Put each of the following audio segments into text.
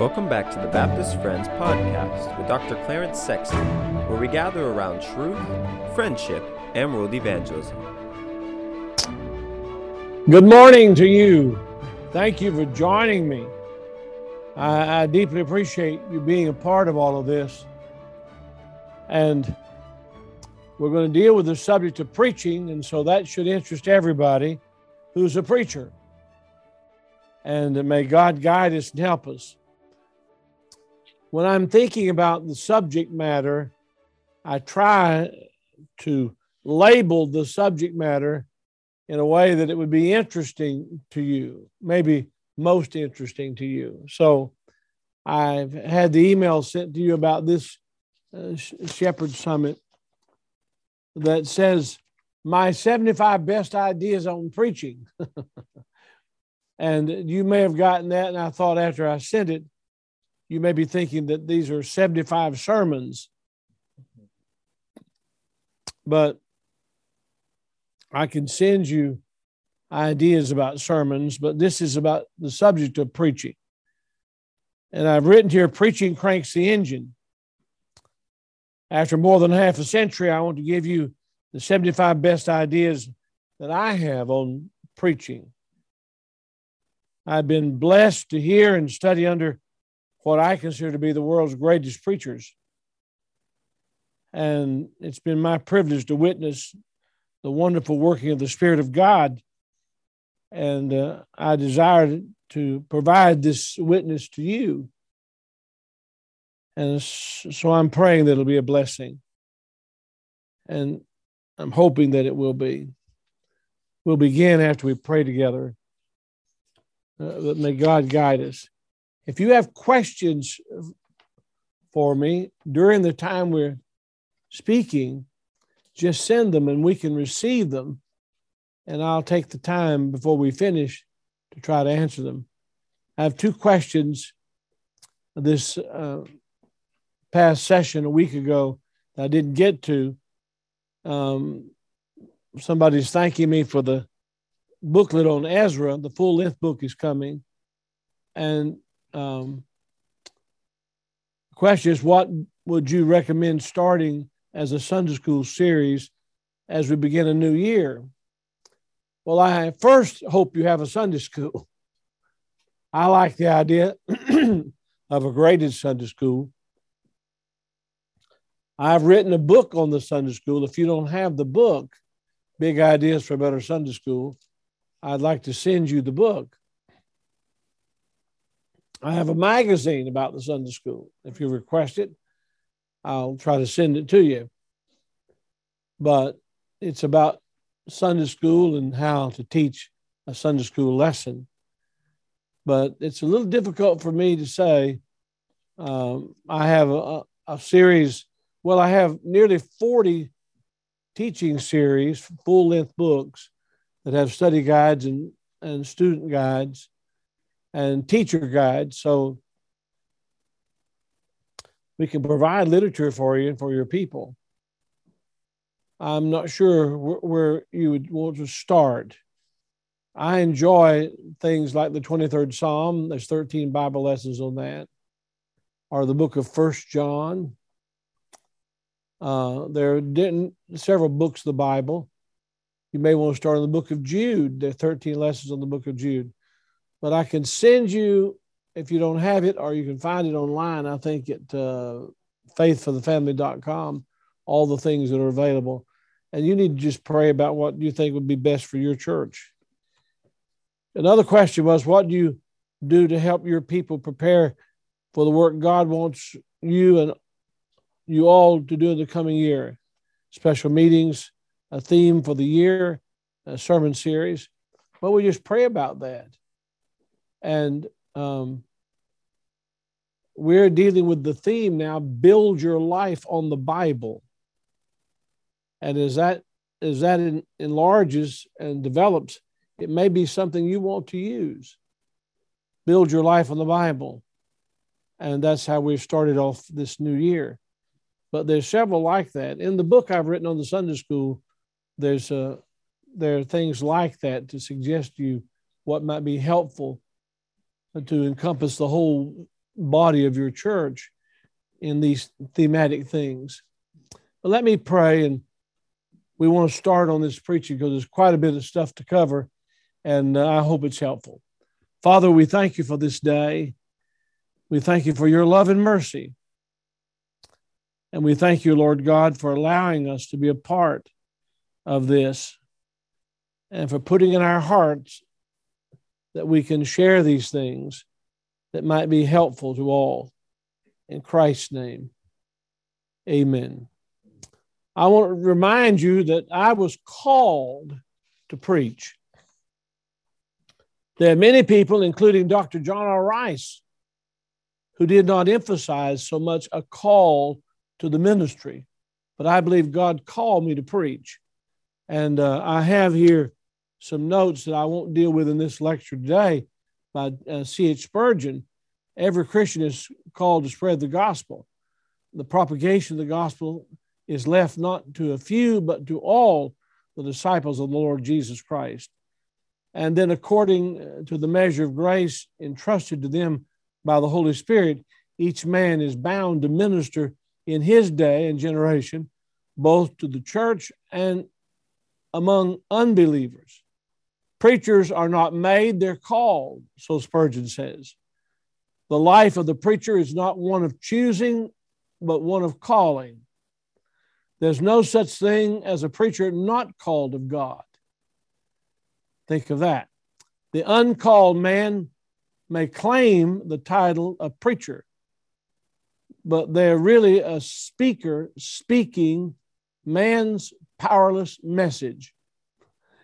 Welcome back to the Baptist Friends podcast with Dr. Clarence Sexton, where we gather around truth, friendship, and world evangelism. Good morning to you. Thank you for joining me. I, I, deeply appreciate you being a part of all of this. And we're going to deal with the subject of preaching, and so that should interest everybody who's a preacher. And may God guide us and help us. When I'm thinking about the subject matter, I try to label the subject matter in a way that it would be interesting to you, maybe most interesting to you. So I've had the email sent to you about this uh, Shepherd Summit that says, My 75 best ideas on preaching. and you may have gotten that, and I thought after I sent it, you may be thinking that these are 75 sermons. But I can send you ideas about sermons, but this is about the subject of preaching. And I've written here, Preaching Cranks the Engine. After more than half a century, I want to give you the 75 best ideas that I have on preaching. I've been blessed to hear and study under what I consider to be the world's greatest preachers. And it's been my privilege to witness the wonderful working of the Spirit of God. And uh, I desire to provide this witness to you. And so I'm praying that it'll be a blessing. And I'm hoping that it will be. We'll begin after we pray together. Uh, may God guide us. If you have questions for me during the time we're speaking, just send them and we can receive them. And I'll take the time before we finish to try to answer them. I have two questions this uh, past session a week ago that I didn't get to. Um, somebody's thanking me for the booklet on Ezra. The full length book is coming. And um, the question is what would you recommend starting as a Sunday school series as we begin a new year. Well, I first hope you have a Sunday school. I like the idea of a graded Sunday school. I've written a book on the Sunday school. If you don't have the book, Big Ideas for a Better Sunday School, I'd like to send you the book. I have a magazine about the Sunday school. If you request it, I'll try to send it to you. But it's about Sunday school and how to teach a Sunday school lesson. But it's a little difficult for me to say. Um, I have a, a series, well, I have nearly 40 teaching series, full length books that have study guides and, and student guides and teacher guides. So we can provide literature for you and for your people. I'm not sure where, where you would want to start. I enjoy things like the 23rd Psalm. There's 13 Bible lessons on that, or the book of First John. Uh, there are several books of the Bible. You may want to start in the book of Jude. There are 13 lessons on the book of Jude. But I can send you if you don't have it, or you can find it online, I think at uh, faithforthefamily.com, all the things that are available. And you need to just pray about what you think would be best for your church. Another question was, what do you do to help your people prepare for the work God wants you and you all to do in the coming year? Special meetings, a theme for the year, a sermon series. But we just pray about that. And um, we're dealing with the theme now build your life on the Bible. And as that as that in, enlarges and develops, it may be something you want to use. Build your life on the Bible. And that's how we've started off this new year. but there's several like that. In the book I've written on the Sunday school, there's uh, there are things like that to suggest to you what might be helpful to encompass the whole body of your church in these thematic things. But let me pray, and we want to start on this preaching because there's quite a bit of stuff to cover, and uh, I hope it's helpful. Father, we thank you for this day. We thank you for your love and mercy. And we thank you, Lord God, for allowing us to be a part of this and for putting in our hearts that we can share these things that might be helpful to all. In Christ's name, amen. I want to remind you that I was called to preach. There are many people, including Dr. John R. Rice, who did not emphasize so much a call to the ministry, but I believe God called me to preach. And uh, I have here some notes that I won't deal with in this lecture today by uh, C.H. Spurgeon. Every Christian is called to spread the gospel. The propagation of the gospel is left not to a few, but to all the disciples of the Lord Jesus Christ. And then, according uh, to the measure of grace entrusted to them by the Holy Spirit, each man is bound to minister in his day and generation, both to the church and among unbelievers. Preachers are not made, they're called, so Spurgeon says. The life of the preacher is not one of choosing, but one of calling. There's no such thing as a preacher not called of God. Think of that. The uncalled man may claim the title of preacher, but they're really a speaker speaking man's powerless message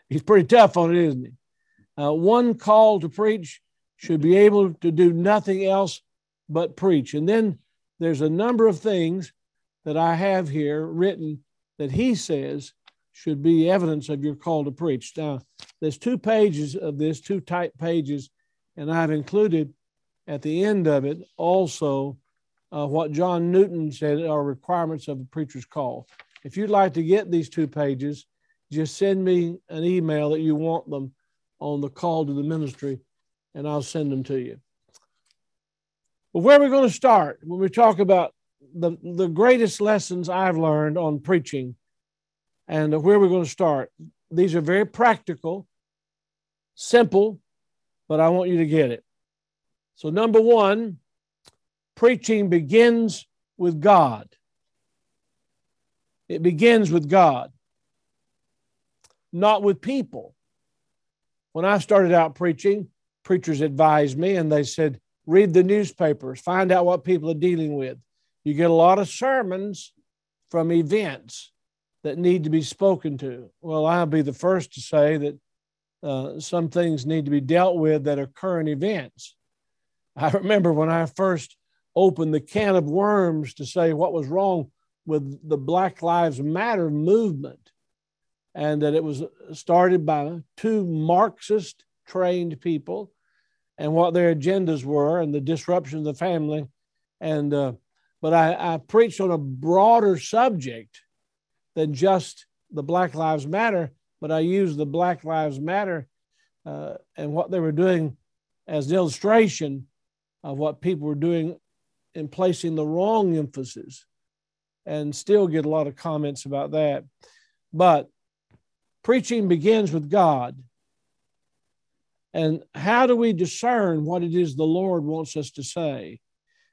he's pretty tough on it, isn't he? Uh, one call to preach should be able to do nothing else but preach. And then there's a number of things that I have here written that he says should be evidence of your call to preach. Now, there's two pages of this, two type pages, and I've included at the end of it also uh, what John Newton said are requirements of a preacher's call. If you'd like to get these two pages, just send me an email that you want them on the call to the ministry, and I'll send them to you. Well, where are we going to start when we talk about the, the greatest lessons I've learned on preaching and where we're going to start? These are very practical, simple, but I want you to get it. So, number one, preaching begins with God. It begins with God not with people. When I started out preaching, preachers advised me and they said, read the newspapers, find out what people are dealing with. You get a lot of sermons from events that need to be spoken to. Well, I'll be the first to say that uh, some things need to be dealt with that are current events. I remember when I first opened the can of worms to say what was wrong with the Black Lives Matter movement and that it was started by two Marxist trained people and what their agendas were and the disruption of the family. And uh, but I, I preached on a broader subject than just the Black Lives Matter, but I used the Black Lives Matter uh, and what they were doing as an illustration of what people were doing in placing the wrong emphasis, and still get a lot of comments about that. But Preaching begins with God. And how do we discern what it is the Lord wants us to say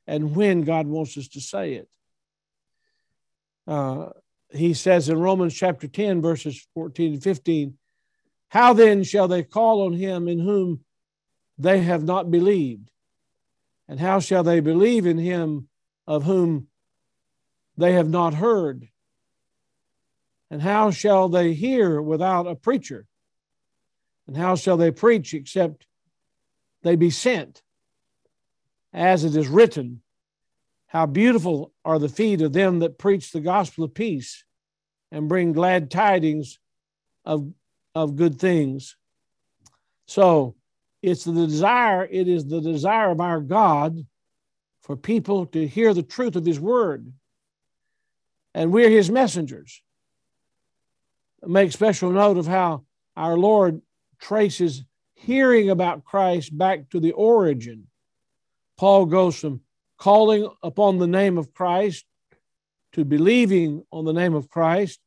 and when God wants us to say it? Uh, he says in Romans chapter 10, verses 14 and 15, How then shall they call on him in whom they have not believed? And how shall they believe in him of whom they have not heard? And how shall they hear without a preacher? And how shall they preach except they be sent? As it is written, How beautiful are the feet of them that preach the gospel of peace and bring glad tidings of, of good things. So it's the desire, it is the desire of our God for people to hear the truth of his word and we're his messengers. Make special note of how our Lord traces hearing about Christ back to the origin. Paul goes from calling upon the name of Christ to believing on the name of Christ,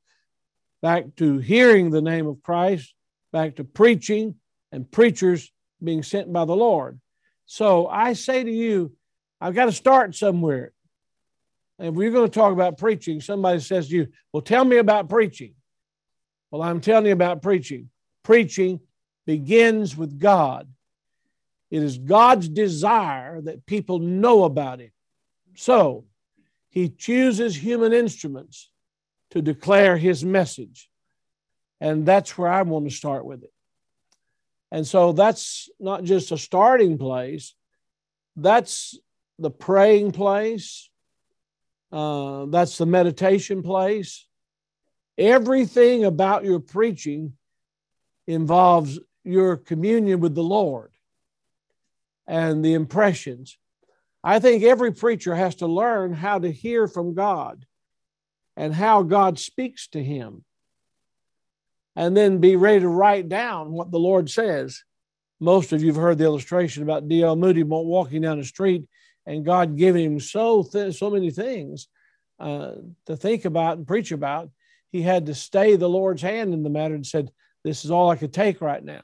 back to hearing the name of Christ, back to preaching and preachers being sent by the Lord. So I say to you, I've got to start somewhere. And if we're going to talk about preaching, somebody says to you, Well, tell me about preaching. Well, I'm telling you about preaching. Preaching begins with God. It is God's desire that people know about Him. So He chooses human instruments to declare His message. And that's where I want to start with it. And so that's not just a starting place, that's the praying place, uh, that's the meditation place. Everything about your preaching involves your communion with the Lord and the impressions. I think every preacher has to learn how to hear from God and how God speaks to him and then be ready to write down what the Lord says. Most of you have heard the illustration about D.L. Moody walking down the street and God giving him so th- so many things uh, to think about and preach about. He had to stay the Lord's hand in the matter and said, "This is all I could take right now."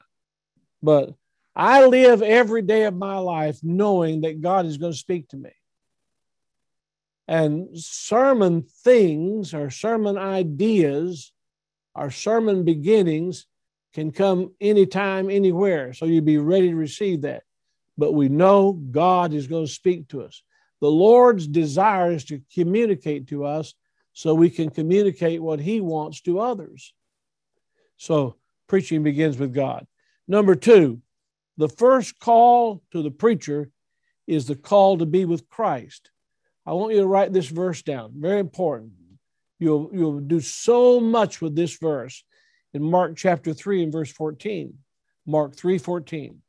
But I live every day of my life knowing that God is going to speak to me. And sermon things or sermon ideas our sermon beginnings can come anytime, anywhere. So you be ready to receive that. But we know God is going to speak to us. The Lord's desire is to communicate to us so we can communicate what He wants to others. So preaching begins with God. Number two, the first call to the preacher is the call to be with Christ. I want you to write this verse down. Very important. You'll, you'll do so much with this verse in Mark chapter 3 and verse 14. Mark 3 14.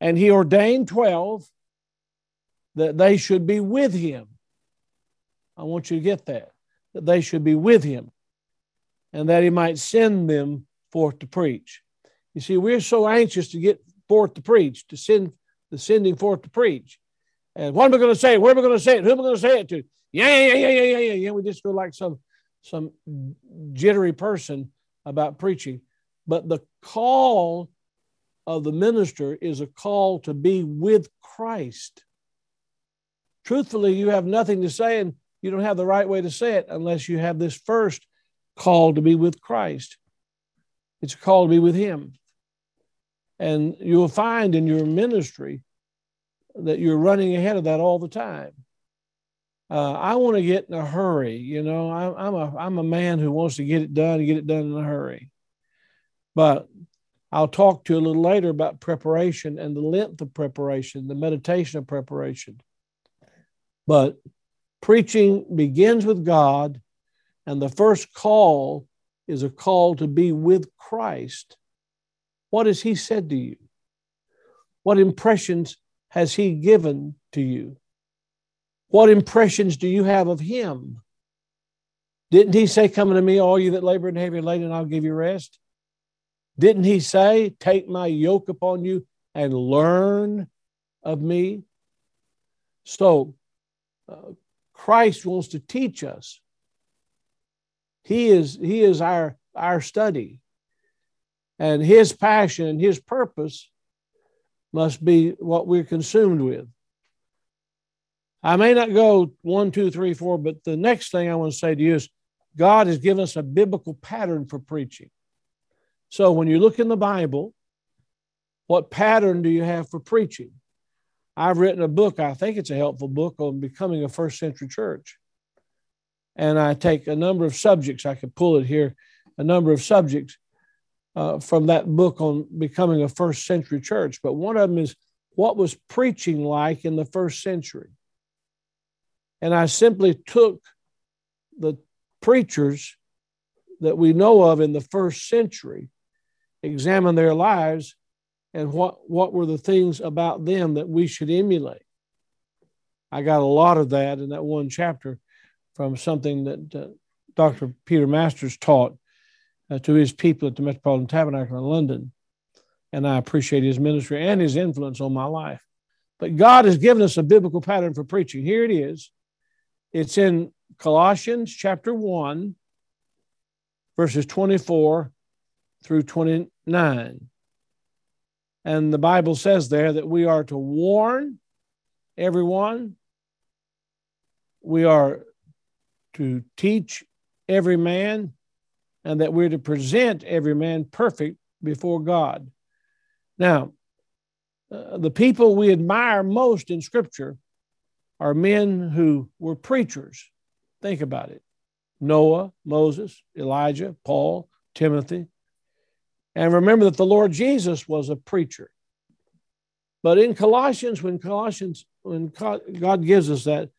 And he ordained 12 that they should be with him. I want you to get that, that they should be with him and that he might send them forth to preach. You see, we're so anxious to get forth to preach, to send the sending forth to preach. And what am I going to say? Where am I going to say it? Who am I going to say it to? yeah, yeah, yeah, yeah, yeah, yeah, yeah. We just feel like some some jittery person about preaching. But the call of the minister is a call to be with Christ. Truthfully, you have nothing to say, and you don't have the right way to say it unless you have this first call to be with Christ. It's a call to be with Him. And you'll find in your ministry that you're running ahead of that all the time uh, I want to get in a hurry. You know, I, I'm a I'm a man who wants to get it done and get it done in a hurry. But I'll talk to you a little later about preparation and the length of preparation, the meditation of preparation. But preaching begins with God, and the first call is a call to be with Christ. What has He said to you? What impressions has He given to you? What impressions do you have of him? Didn't he say, Come to me, all you that labor and heavy laden, and I'll give you rest? Didn't he say, Take my yoke upon you and learn of me? So, uh, Christ wants to teach us. He is, he is our, our study. And his passion and his purpose must be what we're consumed with. I may not go one, two, three, four, but the next thing I want to say to you is God has given us a biblical pattern for preaching. So when you look in the Bible, what pattern do you have for preaching? I've written a book, I think it's a helpful book on becoming a first century church. And I take a number of subjects, I could pull it here, a number of subjects uh, from that book on becoming a first century church. But one of them is what was preaching like in the first century? And I simply took the preachers that we know of in the first century, examined their lives, and what, what were the things about them that we should emulate. I got a lot of that in that one chapter, from something that uh, Dr. Peter Masters taught uh, to his people at the Metropolitan Tabernacle in London. And I appreciate his ministry and his influence on my life. But God has given us a biblical pattern for preaching. Here it is. It's in Colossians chapter 1, verses 24 through 29. And the Bible says there that we are to warn everyone, we are to teach every man, and that we're to present every man perfect before God. Now, uh, the people we admire most in Scripture are men who were preachers. Think about it Noah, Moses, Elijah, Paul, Timothy. And remember that the Lord Jesus was a preacher. But in Colossians, when Colossians, when God gives us that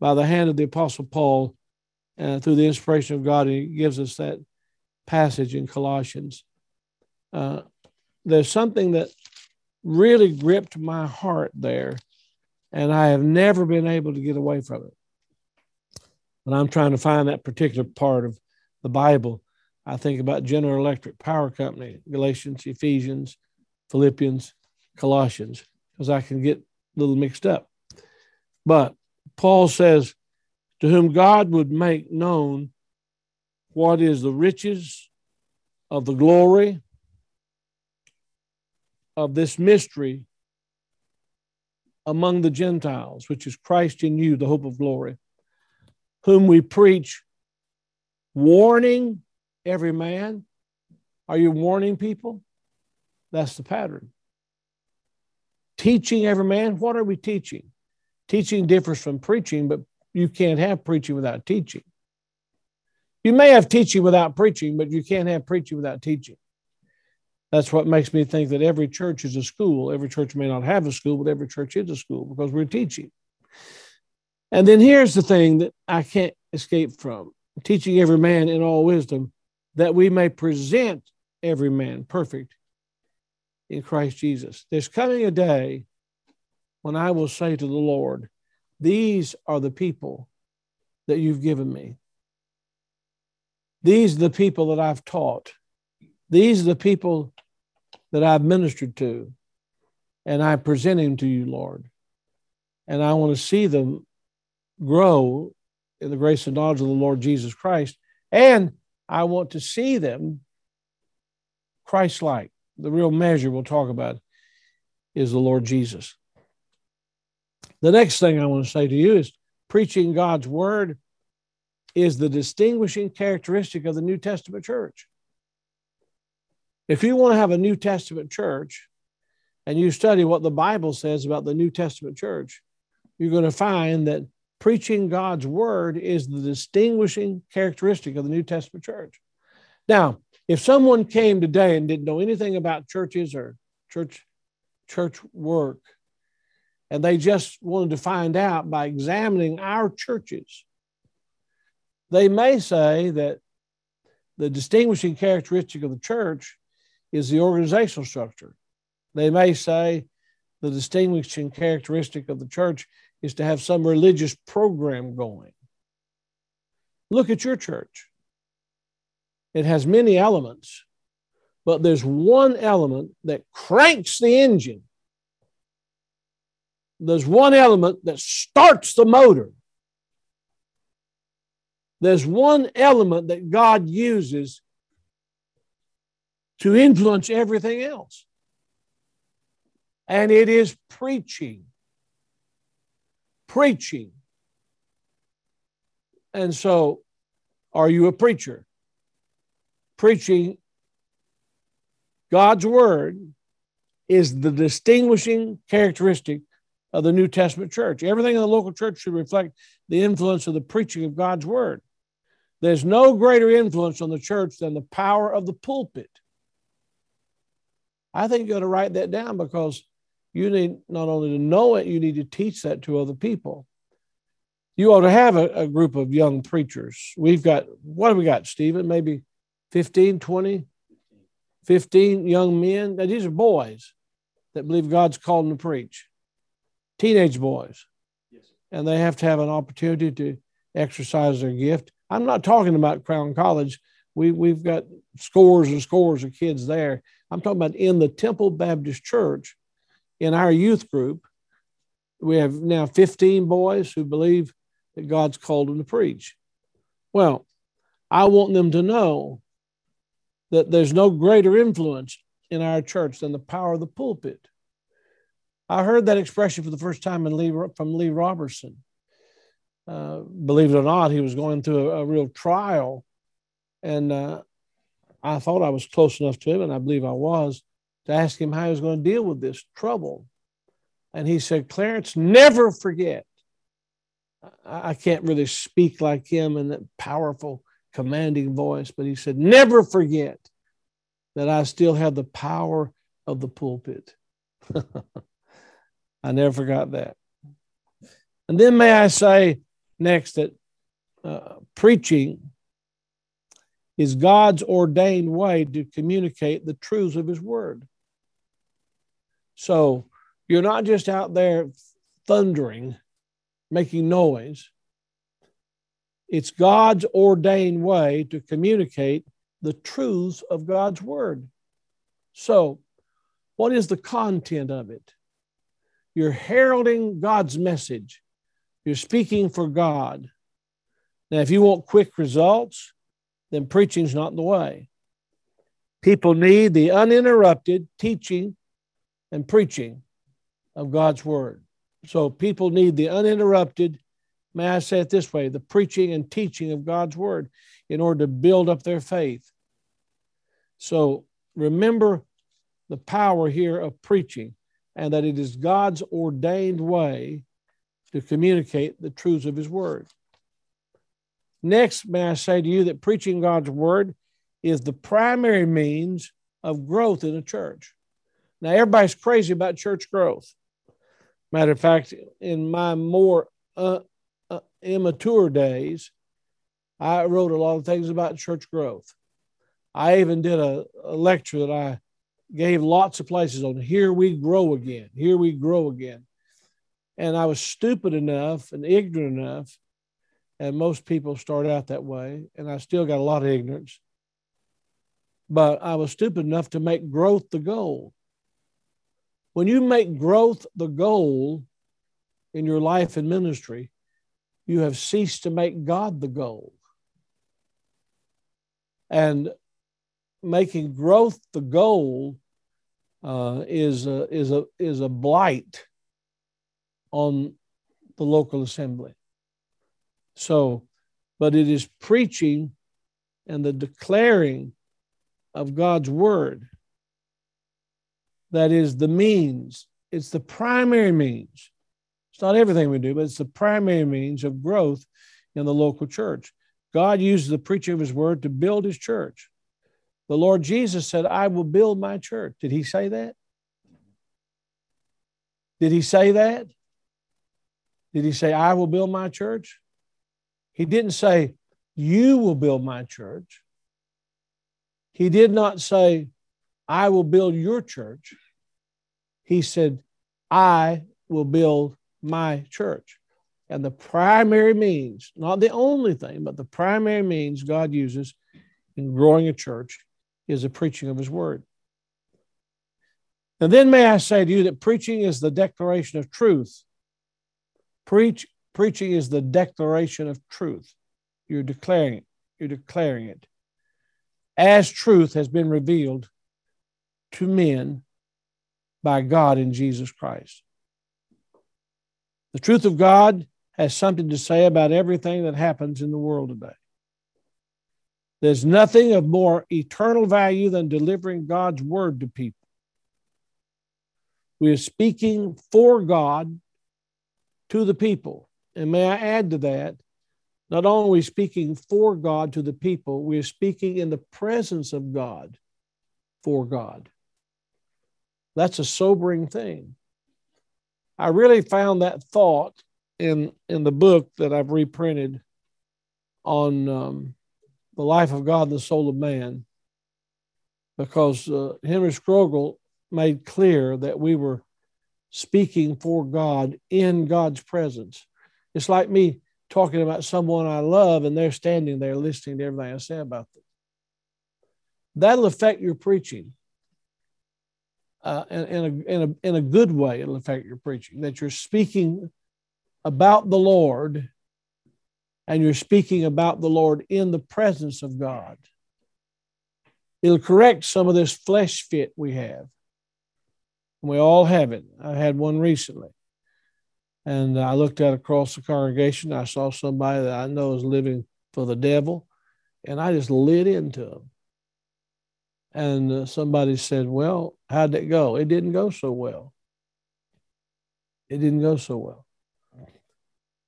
by the hand of the Apostle Paul, uh, through the inspiration of God, He gives us that passage in Colossians. Uh, there's something that really gripped my heart there, and I have never been able to get away from it. When I'm trying to find that particular part of the Bible, I think about General Electric Power Company, Galatians, Ephesians, Philippians, Colossians, because I can get a little mixed up. But Paul says, to whom God would make known what is the riches of the glory of this mystery among the Gentiles, which is Christ in you, the hope of glory, whom we preach, warning every man. Are you warning people? That's the pattern. Teaching every man. What are we teaching? Teaching differs from preaching, but you can't have preaching without teaching. You may have teaching without preaching, but you can't have preaching without teaching. That's what makes me think that every church is a school. Every church may not have a school, but every church is a school because we're teaching. And then here's the thing that I can't escape from teaching every man in all wisdom that we may present every man perfect in Christ Jesus. There's coming a day when I will say to the Lord, These are the people that you've given me. These are the people that I've taught. These are the people that I've ministered to. And I present them to you, Lord. And I want to see them grow in the grace and knowledge of the Lord Jesus Christ. And I want to see them Christ like. The real measure we'll talk about is the Lord Jesus. The next thing I want to say to you is preaching God's word is the distinguishing characteristic of the New Testament church. If you want to have a New Testament church and you study what the Bible says about the New Testament church, you're going to find that preaching God's word is the distinguishing characteristic of the New Testament church. Now, if someone came today and didn't know anything about churches or church church work, and they just wanted to find out by examining our churches, they may say that the distinguishing characteristic of the church is the organizational structure. They may say the distinguishing characteristic of the church is to have some religious program going. Look at your church. It has many elements, but there's one element that cranks the engine. There's one element that starts the motor. There's one element that God uses to influence everything else. And it is preaching preaching. And so, are you a preacher? Preaching God's word is the distinguishing characteristic of the New Testament church. Everything in the local church should reflect the influence of the preaching of God's word. There's no greater influence on the church than the power of the pulpit. I think you got to write that down because you need not only to know it, you need to teach that to other people. You ought to have a, a group of young preachers. We've got, what have we got, Stephen? Maybe 15, 20, 15 young men. Now, these are boys that believe God's called them to preach, teenage boys. Yes. And they have to have an opportunity to exercise their gift. I'm not talking about Crown College. We, we've got scores and scores of kids there. I'm talking about in the Temple Baptist Church, in our youth group. We have now 15 boys who believe that God's called them to preach. Well, I want them to know that there's no greater influence in our church than the power of the pulpit. I heard that expression for the first time Lee, from Lee Roberson. Uh, believe it or not, he was going through a, a real trial. And uh, I thought I was close enough to him, and I believe I was, to ask him how he was going to deal with this trouble. And he said, Clarence, never forget. I, I can't really speak like him in that powerful, commanding voice, but he said, never forget that I still have the power of the pulpit. I never forgot that. And then may I say next that uh, preaching is God's ordained way to communicate the truths of His Word. So you're not just out there thundering, making noise. It's God's ordained way to communicate the truths of God's Word. So, what is the content of it? You're heralding God's message. You're speaking for God. Now, if you want quick results, then preaching's not the way. People need the uninterrupted teaching and preaching of God's word. So people need the uninterrupted, may I say it this way, the preaching and teaching of God's word in order to build up their faith. So remember the power here of preaching and that it is God's ordained way to communicate the truths of His Word. Next, may I say to you that preaching God's Word is the primary means of growth in a church. Now, everybody's crazy about church growth. Matter of fact, in my more uh, uh, immature days, I wrote a lot of things about church growth. I even did a, a lecture that I gave lots of places on here we grow again, here we grow again. And I was stupid enough and ignorant enough, and most people start out that way, and I still got a lot of ignorance. But I was stupid enough to make growth the goal. When you make growth the goal in your life and ministry, you have ceased to make God the goal. And making growth the goal uh, is a, is a is a blight on the local assembly. So, but it is preaching and the declaring of God's word that is the means. It's the primary means. It's not everything we do, but it's the primary means of growth in the local church. God uses the preaching of his word to build his church. The Lord Jesus said, I will build my church. Did he say that? Did he say that? Did he say, I will build my church? He didn't say, You will build my church. He did not say, I will build your church. He said, I will build my church. And the primary means, not the only thing, but the primary means God uses in growing a church is the preaching of his word. And then may I say to you that preaching is the declaration of truth. Preach, preaching is the declaration of truth. You're declaring it. You're declaring it. As truth has been revealed to men by God in Jesus Christ. The truth of God has something to say about everything that happens in the world today. There's nothing of more eternal value than delivering God's word to people. We are speaking for God to the people. And may I add to that, not only are we speaking for God to the people, we are speaking in the presence of God for God. That's a sobering thing. I really found that thought in, in the book that I've reprinted on um, the life of God and the soul of man, because uh, Henry Scougal made clear that we were speaking for God in God's presence. It's like me talking about someone I love and they're standing there listening to everything I say about them. That'll affect your preaching. Uh, in, in, a, in, a, in a good way, it'll affect your preaching, that you're speaking about the Lord and you're speaking about the Lord in the presence of God. It'll correct some of this flesh fit we have. We all have it. I had one recently. And I looked out across the congregation. I saw somebody that I know is living for the devil, and I just lit into them. And uh, somebody said, Well, how'd it go? It didn't go so well. It didn't go so well.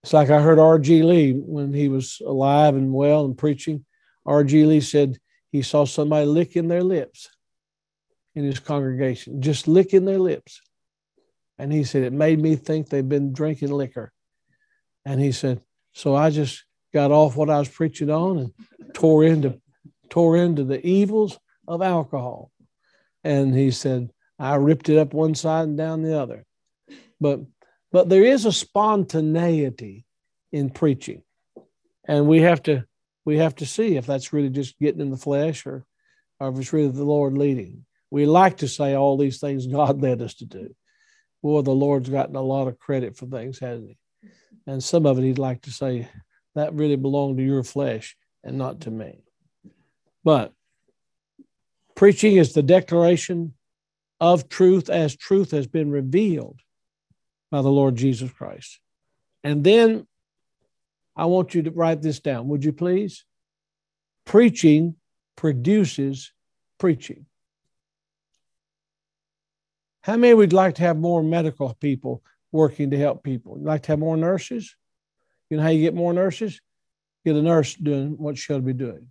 It's like I heard R.G. Lee when he was alive and well and preaching. R.G. Lee said he saw somebody licking their lips in his congregation, just licking their lips. And he said, It made me think they've been drinking liquor. And he said, So I just got off what I was preaching on and tore into tore into the evils of alcohol. And he said, I ripped it up one side and down the other. But but there is a spontaneity in preaching. And we have to we have to see if that's really just getting in the flesh or, or if it's really the Lord leading. We like to say all these things God led us to do. Boy, the Lord's gotten a lot of credit for things, hasn't he? And some of it he'd like to say that really belonged to your flesh and not to me. But preaching is the declaration of truth as truth has been revealed by the Lord Jesus Christ. And then I want you to write this down, would you please? Preaching produces preaching. How many would like to have more medical people working to help people? You'd like to have more nurses? You know how you get more nurses? Get a nurse doing what she ought to be doing.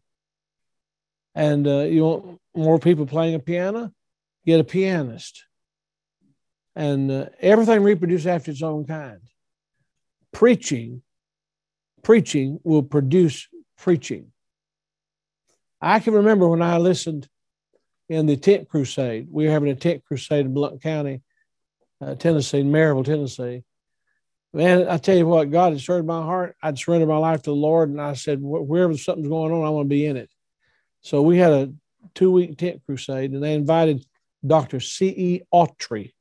And uh, you want more people playing a piano? Get a pianist and uh, everything reproduces after its own kind. Preaching, preaching will produce preaching. I can remember when I listened in the tent crusade. We were having a tent crusade in Blount County, uh, Tennessee, in Maryville, Tennessee. Man, I tell you what, God had stirred my heart. I'd surrendered my life to the Lord, and I said, wherever something's going on, I want to be in it. So we had a two week tent crusade, and they invited Dr. C.E. Autry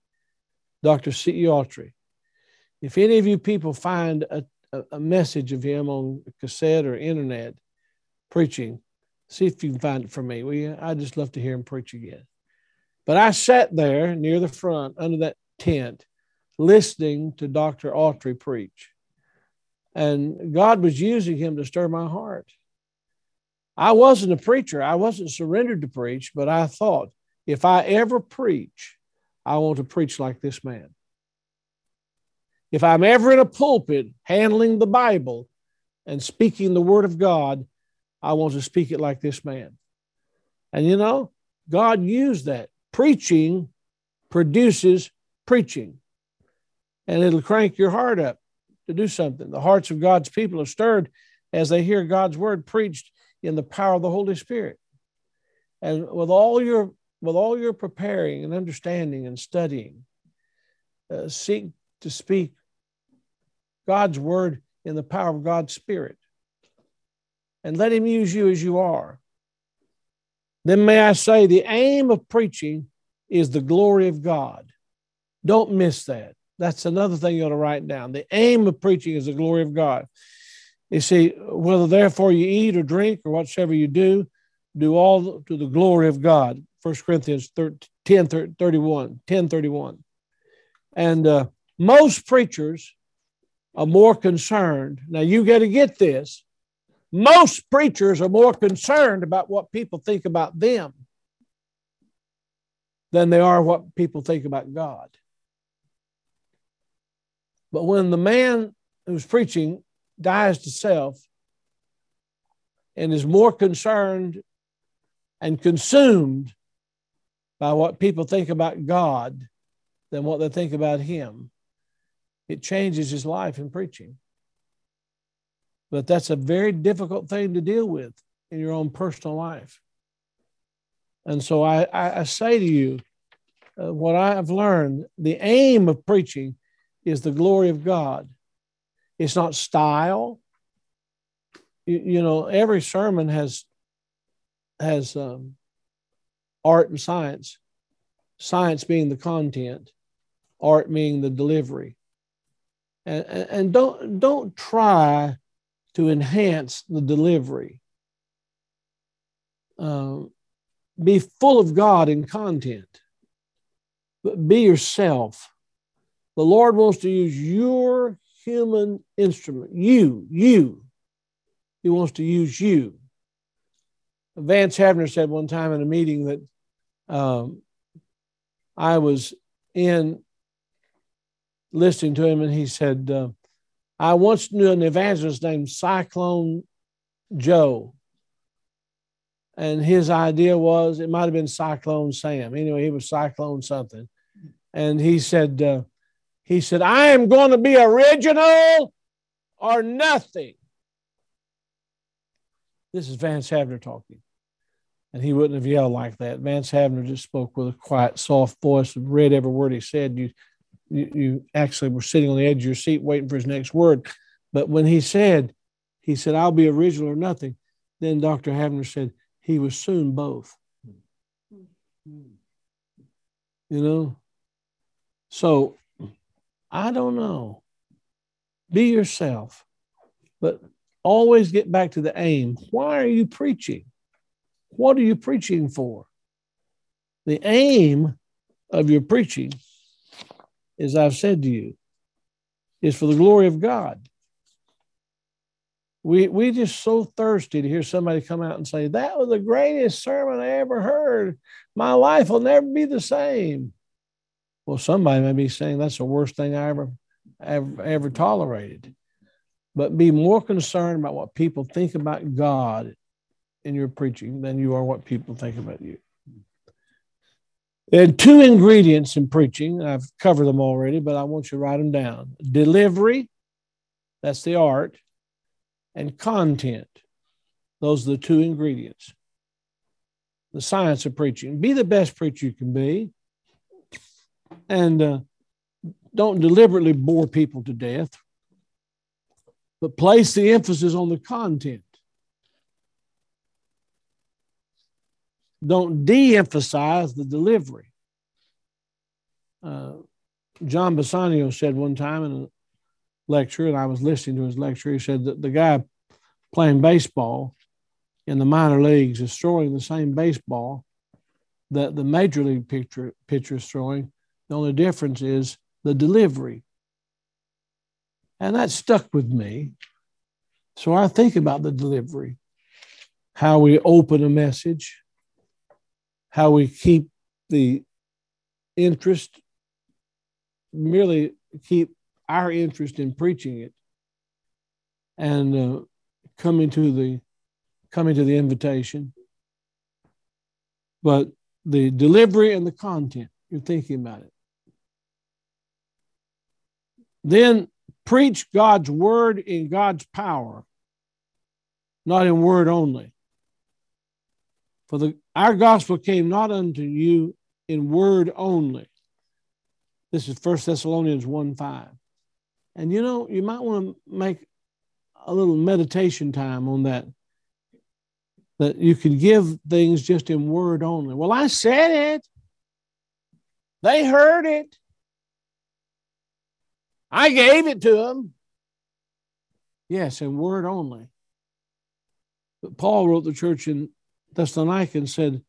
Dr. C.E. Autry. If any of you people find a, a, message of him on cassette or internet preaching, see if you can find it for me. You? I'd just love to hear him preach again. But I sat there near the front under that tent listening to Dr. Autry preach. And God was using him to stir my heart. I wasn't a preacher, I wasn't surrendered to preach, but I thought if I ever preach, I want to preach like this man. If I'm ever in a pulpit handling the Bible and speaking the Word of God, I want to speak it like this man. And you know, God used that. Preaching produces preaching, and it'll crank your heart up to do something. The hearts of God's people are stirred as they hear God's word preached in the power of the Holy Spirit. And with all your with all your preparing and understanding and studying, uh, seek to speak God's word in the power of God's Spirit. And let Him use you as you are. Then, may I say, the aim of preaching is the glory of God. Don't miss that. That's another thing you ought to write down. The aim of preaching is the glory of God. You see, whether therefore you eat or drink or whatsoever you do, do all to the glory of God. 1 Corinthians 10 31, 10 31. And uh, most preachers are more concerned. Now, you got to get this. Most preachers are more concerned about what people think about them than they are what people think about God. But when the man who's preaching dies to self and is more concerned and consumed by what people think about God than what they think about Him, it changes his life in preaching. But that's a very difficult thing to deal with in your own personal life. And so I, I, I say to you, uh, what I have learned the aim of preaching is the glory of God. It's not style, you, you know, every sermon has has um, art and science. Science being the content, art being the delivery. And, and, don't don't try to enhance the delivery. Um, be full of God in content, but be yourself. The Lord wants to use your human instrument, you, you. He wants to use you. Vance Havner said one time in a meeting that um, I was in listening to him, and he said, uh, I once knew an evangelist named Cyclone Joe. And his idea was it might have been Cyclone Sam. Anyway, he was Cyclone something. And he said, uh, he said, I am going to be original or nothing. This is Vance Havner talking. And he wouldn't have yelled like that. Vance Havner just spoke with a quiet, soft voice and read every word he said. You, you, you actually were sitting on the edge of your seat waiting for his next word. But when he said, he said, I'll be original or nothing, then Dr. Havner said, he was soon both. You know? So I don't know. Be yourself, but always get back to the aim. Why are you preaching? What are you preaching for? The aim of your preaching, as I've said to you, is for the glory of God. We, we just so thirsty to hear somebody come out and say, That was the greatest sermon I ever heard. My life will never be the same. Well, somebody may be saying that's the worst thing I ever, ever, ever tolerated. But be more concerned about what people think about God in your preaching than you are what people think about you. There are two ingredients in preaching. I've covered them already, but I want you to write them down delivery, that's the art, and content. Those are the two ingredients. The science of preaching. Be the best preacher you can be and uh, don't deliberately bore people to death, but place the emphasis on the content. Don't de emphasize the delivery. Uh, John Bisagno said one time in a lecture, and I was listening to his lecture, he said that the guy playing baseball in the minor leagues is throwing the same baseball that the major league pitcher, pitcher is throwing, the only difference is the delivery. And that stuck with me. So I think about the delivery, how we open a message, how we keep the interest, merely keep our interest in preaching it and uh, coming to the coming to the invitation but the delivery and the content you're thinking about it then preach God's word in God's power, not in word only. For the, our gospel came not unto you in word only. This is 1 Thessalonians 1 5. And you know, you might want to make a little meditation time on that. That you can give things just in word only. Well, I said it. They heard it. I gave it to them. Yes, in word only. But Paul wrote the church in Thessalonica and said,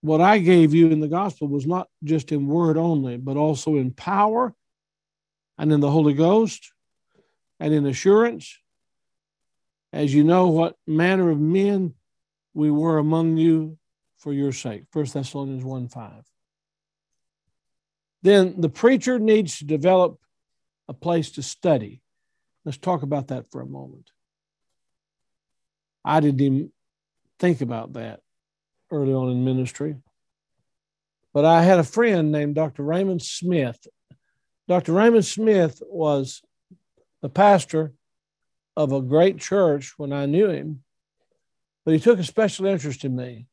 What I gave you in the gospel was not just in word only, but also in power and in the Holy Ghost and in assurance, as you know what manner of men we were among you for your sake. 1 Thessalonians 1 5. Then the preacher needs to develop a place to study. Let's talk about that for a moment. I didn't even think about that early on in ministry. But I had a friend named Dr. Raymond Smith. Dr. Raymond Smith was the pastor of a great church when I knew him, but he took a special interest in me.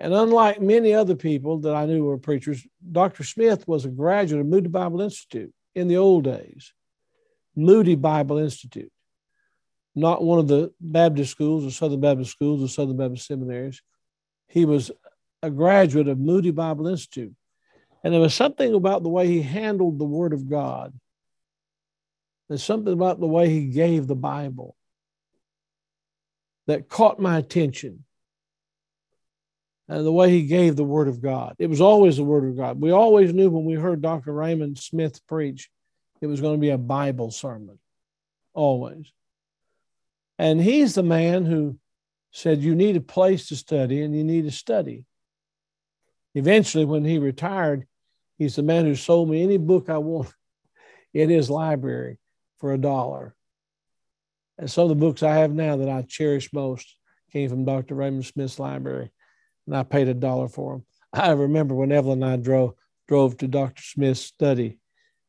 And unlike many other people that I knew were preachers, Dr. Smith was a graduate of Moody Bible Institute in the old days, Moody Bible Institute. not one of the Baptist schools or Southern Baptist schools or Southern Baptist seminaries. He was a graduate of Moody Bible Institute. And there was something about the way he handled the Word of God. There's something about the way he gave the Bible that caught my attention. And the way he gave the Word of God. It was always the Word of God. We always knew when we heard Dr. Raymond Smith preach, it was going to be a Bible sermon. Always. And he's the man who said, You need a place to study and you need to study. Eventually, when he retired, he's the man who sold me any book I want in his library for a dollar. And some of the books I have now that I cherish most came from Dr. Raymond Smith's library, and I paid a dollar for them. I remember when Evelyn and I drove drove to Dr. Smith's study,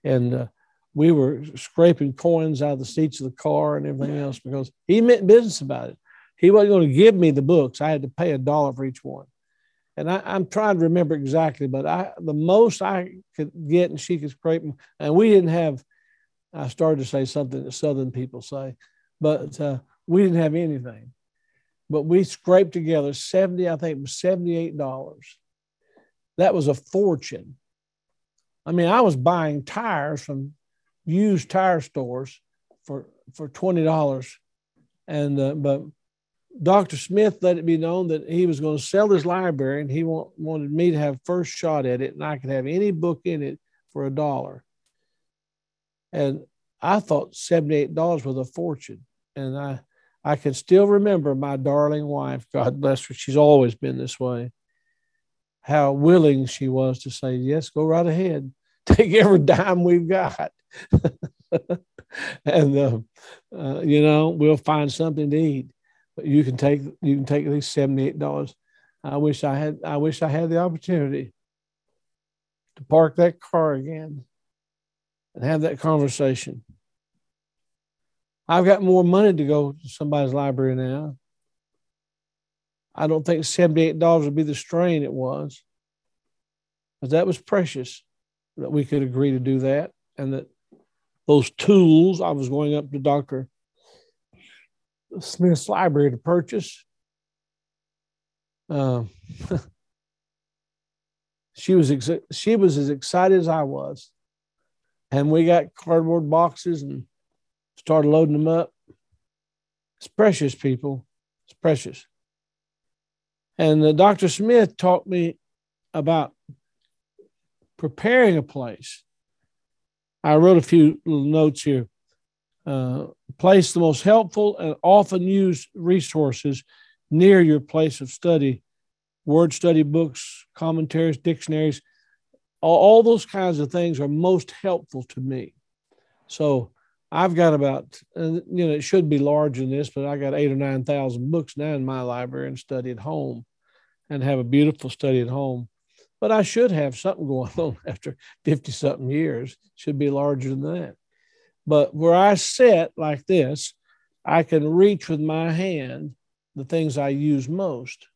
and uh, we were scraping coins out of the seats of the car and everything else because he meant business about it. He wasn't going to give me the books. I had to pay a dollar for each one. And I, am trying to remember exactly, but I the most I could get and she could scrape them. And we didn't have, I started to say something that Southern people say, but uh, we didn't have anything. But we scraped together 70, I think it was $78. That was a fortune. I mean, I was buying tires from used tire stores for for twenty dollars, and uh, but Dr. Smith let it be known that he was going to sell his library, and he want, wanted me to have first shot at it, and I could have any book in it for a dollar. And I thought seventy-eight dollars was a fortune, and I I can still remember my darling wife, God bless her. She's always been this way. How willing she was to say, "Yes, go right ahead, take every dime we've got." and uh, uh, you know we'll find something to eat. But you can take you can take these seventy eight dollars. I wish I had I wish I had the opportunity to park that car again and have that conversation. I've got more money to go to somebody's library now. I don't think $78 would be the strain it was. But that was precious that we could agree to do that and that those tools. I was going up to Dr. Smith's library to purchase. Uh, she was ex- she was as excited as I was, and we got cardboard boxes and started loading them up. It's precious, people. It's precious. And uh, Dr. Smith taught me about preparing a place I wrote a few little notes here. Uh, place the most helpful and often used resources near your place of study word study books, commentaries, dictionaries, all, all, those kinds of things are most helpful to me. So I've got about, uh, you know, it should be larger than this, but I got eight or 9,000 books now in my library and study at home and have a beautiful study at home but I should have something going on after 50 something years, should be larger than that. But where I sit like this, I can reach with my hand the things I use most.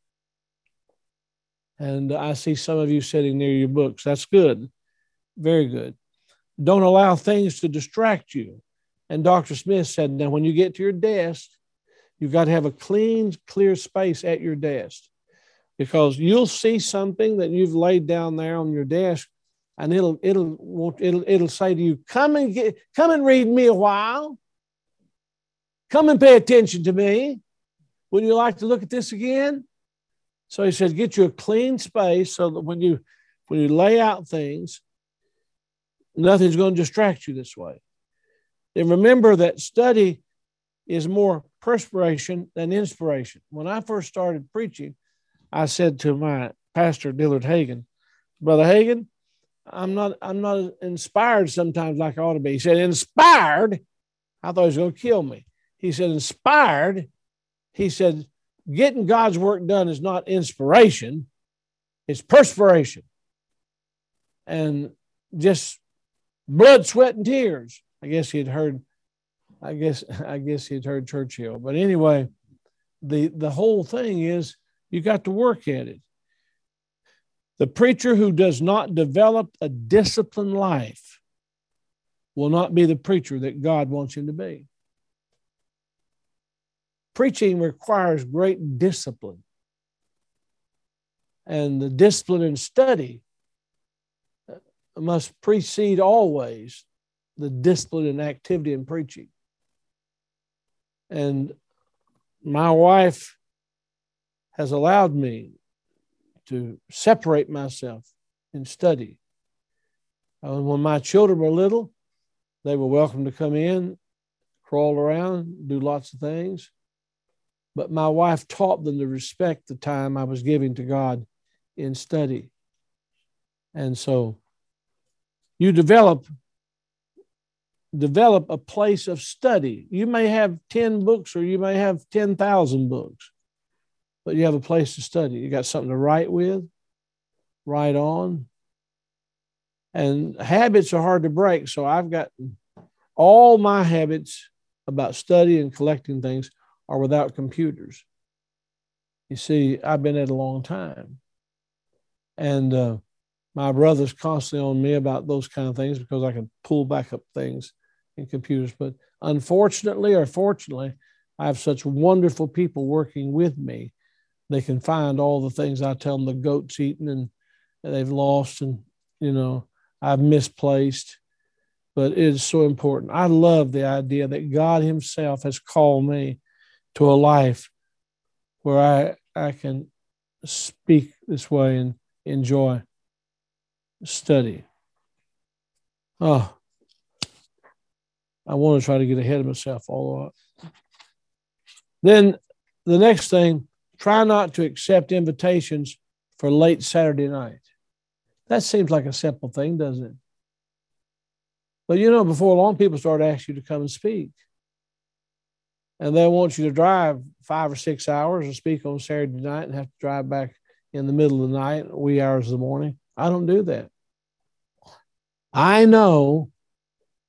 And I see some of you sitting near your books. That's good. Very good. Don't allow things to distract you. And Dr. Smith said, now when you get to your desk, you've got to have a clean, clear space at your desk. Because you'll see something that you've laid down there on your desk and it'll it'll it'll it'll say to you come and get come and read me a while. Come and pay attention to me. Would you like to look at this again so he said get you a clean space so that when you when you lay out things nothing's going to distract you this way and remember that study is more perspiration than inspiration when i first started preaching I said to my pastor, Dillard Hagan, Brother Hagan, I'm not I'm not inspired sometimes like I ought to be. He said, inspired. I thought he was to kill me. He said, inspired. He said, getting God's work done is not inspiration, it's perspiration. And just blood, sweat, and tears. I guess he had heard, I guess, I guess he had heard Churchill. But anyway, the the whole thing is you got to work at it. The preacher who does not develop a disciplined life will not be the preacher that God wants him to be. preaching requires great discipline. And the discipline and study must precede always the discipline and activity in preaching. And my wife has allowed me to separate myself in study. Uh, when my children were little, they were welcome to come in, crawl around, do lots of things. But my wife taught them to respect the time I was giving to God in study. And so you develop develop a place of study. You may have 10 books or you may have 10,000 books, but you have a place to study. You got something to write with, write on. And habits are hard to break. So I've got all my habits about study and collecting things are without computers. You see, I've been at a long time. And uh, my brother's constantly on me about those kind of things because I can pull back up things in computers. But unfortunately or fortunately, I have such wonderful people working with me. They can find all the things I tell them the goat's eaten and they've lost and, you know, I've misplaced. But it is so important. I love the idea that God Himself has called me to a life where I, I can speak this way and enjoy study. Oh, I want to try to get ahead of myself all. Then the next thing, try not to accept invitations for late Saturday night. That seems like a simple thing, doesn't it? But you know, before long, people start asking you to come and speak. And they want you to drive five or six hours and speak on Saturday night and have to drive back in the middle of the night, wee hours of the morning. I don't do that. I know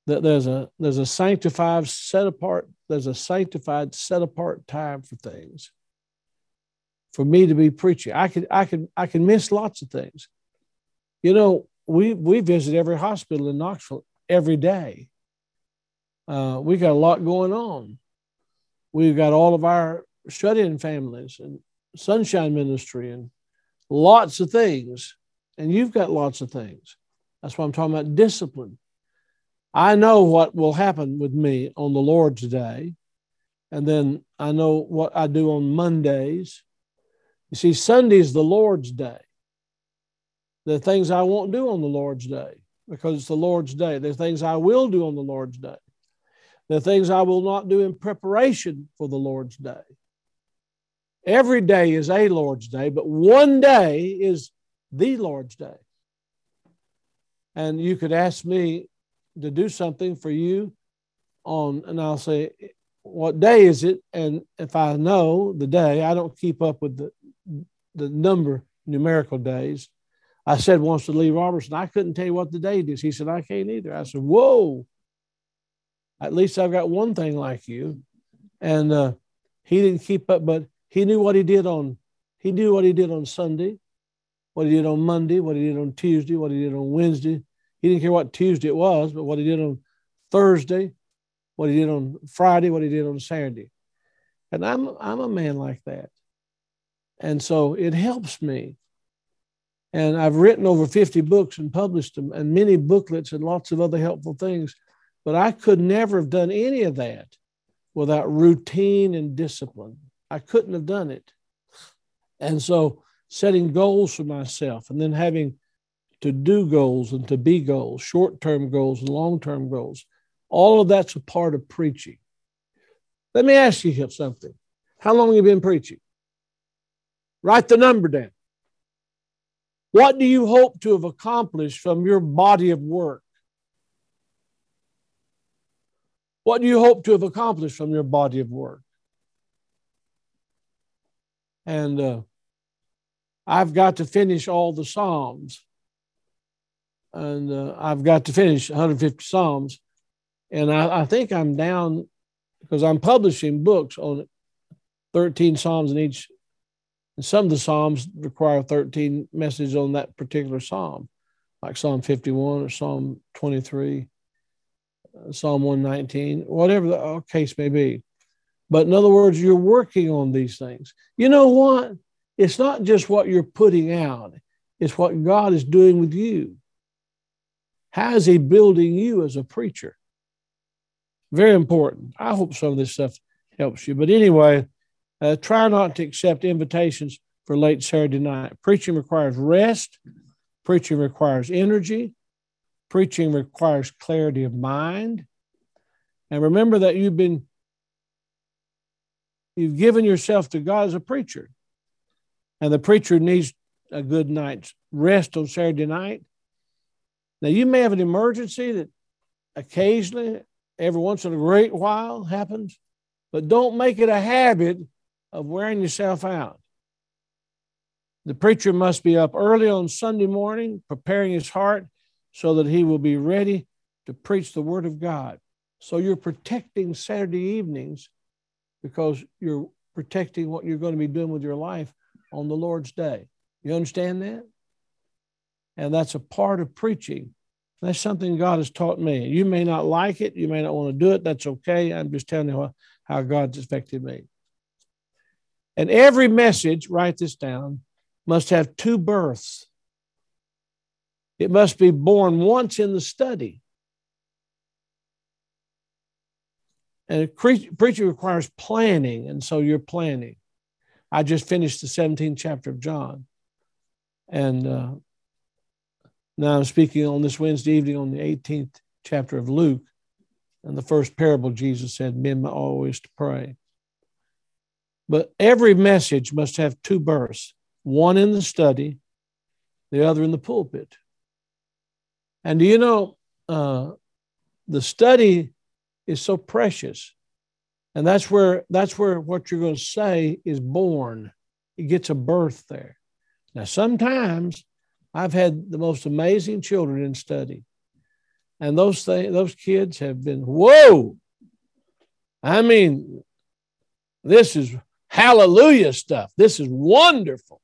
that there's a there's a sanctified set apart there's a sanctified set apart time for things. For me to be preaching i could i could i can miss lots of things. You know we we visit every hospital in knoxville every day. Uh, we got a lot going on. We've got all of our shut-in families and sunshine ministry and lots of things. And you've got lots of things. That's why i'm talking about discipline I know what will happen with me on the Lord's Day. And then I know what I do on Mondays. You see, Sunday's the Lord's Day. There are things I won't do on the Lord's Day because it's the Lord's Day. There are things I will do on the Lord's Day. There are things I will not do in preparation for the Lord's Day. Every day is a Lord's Day, but one day is the Lord's Day. And you could ask me to do something for you on, and I'll say, what day is it? And if I know the day, I don't keep up with the, the number numerical days. I said once to Lee Roberson, I couldn't tell you what the date is. He said, I can't either. I said, Whoa, at least I've got one thing like you. And uh, he didn't keep up, but he knew what he did on, he knew what he did on Sunday, what he did on Monday, what he did on Tuesday, what he did on Wednesday, he didn't care what Tuesday it was, but what he did on Thursday, what he did on Friday, what he did on Saturday. And I'm I'm a man like that. And so it helps me. And I've written over 50 books and published them and many booklets and lots of other helpful things. But I could never have done any of that without routine and discipline. I couldn't have done it. And so setting goals for myself and then having to do goals and to be goals, short term goals and long term goals. All of that's a part of preaching. Let me ask you something. How long have you been preaching? Write the number down. What do you hope to have accomplished from your body of work? What do you hope to have accomplished from your body of work? And uh, I've got to finish all the Psalms and uh, I've got to finish 150 Psalms, and I, I think I'm down because I'm publishing books on 13 Psalms in each. And some of the Psalms require 13 messages on that particular Psalm, like Psalm 51 or Psalm 23, uh, Psalm 119, whatever the uh, case may be. But in other words, you're working on these things. You know what? It's not just what you're putting out, it's what God is doing with you. How is He building you as a preacher? Very important. I hope some of this stuff helps you. But anyway, uh, try not to accept invitations for late Saturday night. Preaching requires rest, preaching requires energy, preaching requires clarity of mind. And remember that you've been you've given yourself to God as a preacher. And the preacher needs a good night's rest on Saturday night. Now you may have an emergency that occasionally, every once in a great while happens, but don't make it a habit of wearing yourself out. The preacher must be up early on Sunday morning, preparing his heart so that he will be ready to preach the Word of God. So you're protecting Saturday evenings because you're protecting what you're going to be doing with your life on the Lord's day. You understand that? And that's a part of preaching. That's something God has taught me. You may not like it, you may not want to do it. That's okay. I'm just telling you how God's affected me. And every message, write this down, must have two births. It must be born once in the study. And a preaching requires planning, and so you're planning. I just finished the 17th chapter of John. And uh, now I'm speaking on this Wednesday evening on the 18th chapter of Luke. And the first parable, Jesus said, Men always to pray. But every message must have two births one in the study, the other in the pulpit. And do you know, uh, the study is so precious. And that's where that's where what you're going to say is born. It gets a birth there. Now, sometimes I've had the most amazing children in study, and those th- those kids have been whoa. I mean, this is hallelujah stuff. This is wonderful.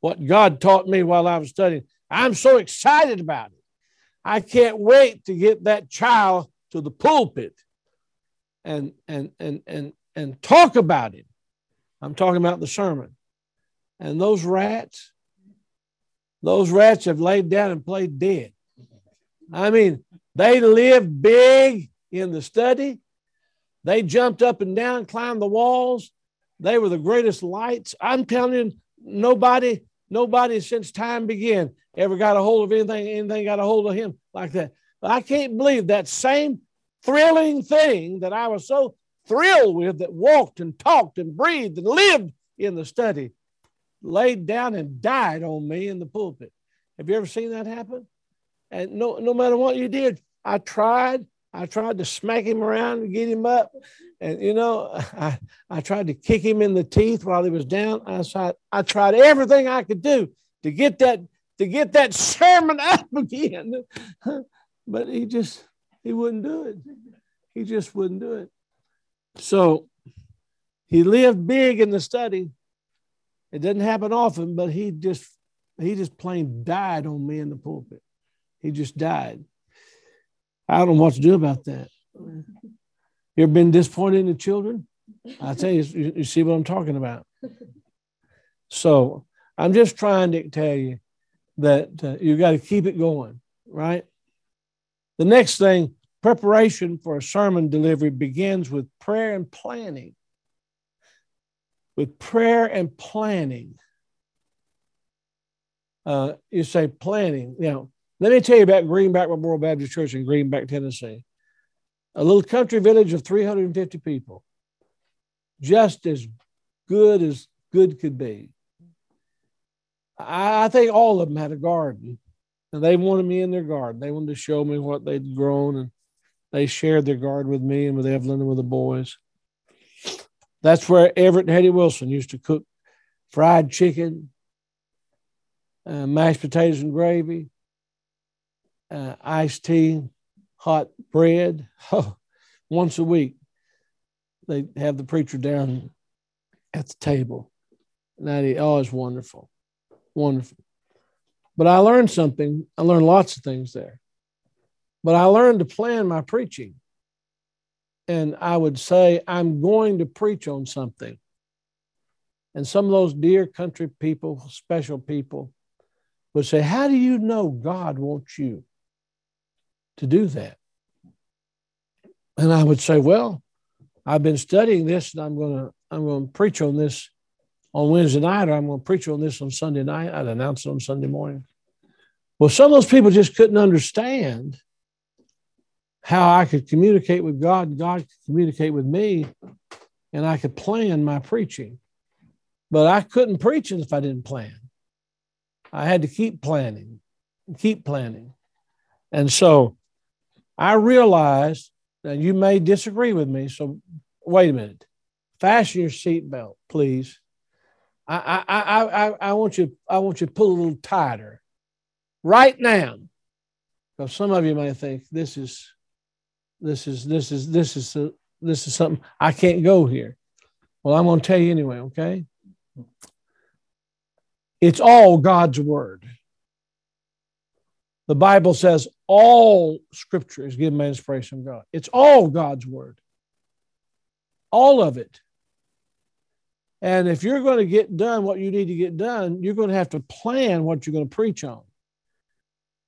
What God taught me while I was studying. I'm so excited about it. I can't wait to get that child to the pulpit and and and and and talk about it. I'm talking about the sermon. And those rats, those rats have laid down and played dead. I mean, they lived big in the study. They jumped up and down, climbed the walls. They were the greatest lights. I'm telling you, nobody, nobody since time began ever got a hold of anything, anything got a hold of him like that. But I can't believe that same thrilling thing that I was so thrilled with that walked and talked and breathed and lived in the study laid down and died on me in the pulpit. Have you ever seen that happen? And no, no matter what you did, I tried. I tried to smack him around and get him up. And, you know, I, I tried to kick him in the teeth while he was down. I tried, I tried everything I could do to get that, to get that sermon up again. but he just, he wouldn't do it. He just wouldn't do it. So he lived big in the study. It doesn't happen often, but he just he just plain died on me in the pulpit. He just died. I don't know what to do about that. You ever been disappointed in the children? I tell you, you, see what I'm talking about. So I'm just trying to tell you that uh, you got to keep it going, right? The next thing, preparation for a sermon delivery begins with prayer and planning. With prayer and planning. Uh, you say planning. Know, let me tell you about Greenback Memorial Baptist Church in Greenback, Tennessee. A little country village of 350 people. Just as good as good could be. I think all of them had a garden and they wanted me in their garden. They wanted to show me what they'd grown, and they shared their garden with me and with Evelyn and with the boys. That's where Everett and Hetty Wilson used to cook fried chicken, uh, mashed potatoes and gravy, uh, iced tea, hot bread. Oh, once a week, they have the preacher down at the table. And that oh, it's wonderful, wonderful. But I learned something. I learned lots of things there. But I learned to plan my preaching. And I would say, I'm going to preach on something. And some of those dear country people, special people, would say, How do you know God wants you to do that? And I would say, Well, I've been studying this and I'm going to I'm going to preach on this on Wednesday night, or I'm going to preach on this on Sunday night. I'd announce it on Sunday morning. Well, some of those people just couldn't understand how I could communicate with God, God could communicate with me, and I could plan my preaching. But I couldn't preach it if I didn't plan. I had to keep planning, keep planning. And so I realized that you may disagree with me. So wait a minute. Fasten your seatbelt, please. I, I, I, I, I want you I want you to pull a little tighter right now. Because some of you may think this is this is this is this is a, this is something I can't go here. Well, I'm going to tell you anyway, okay? It's all God's word. The Bible says all scripture is given by inspiration from God. It's all God's word. All of it. And if you're going to get done what you need to get done, you're going to have to plan what you're going to preach on.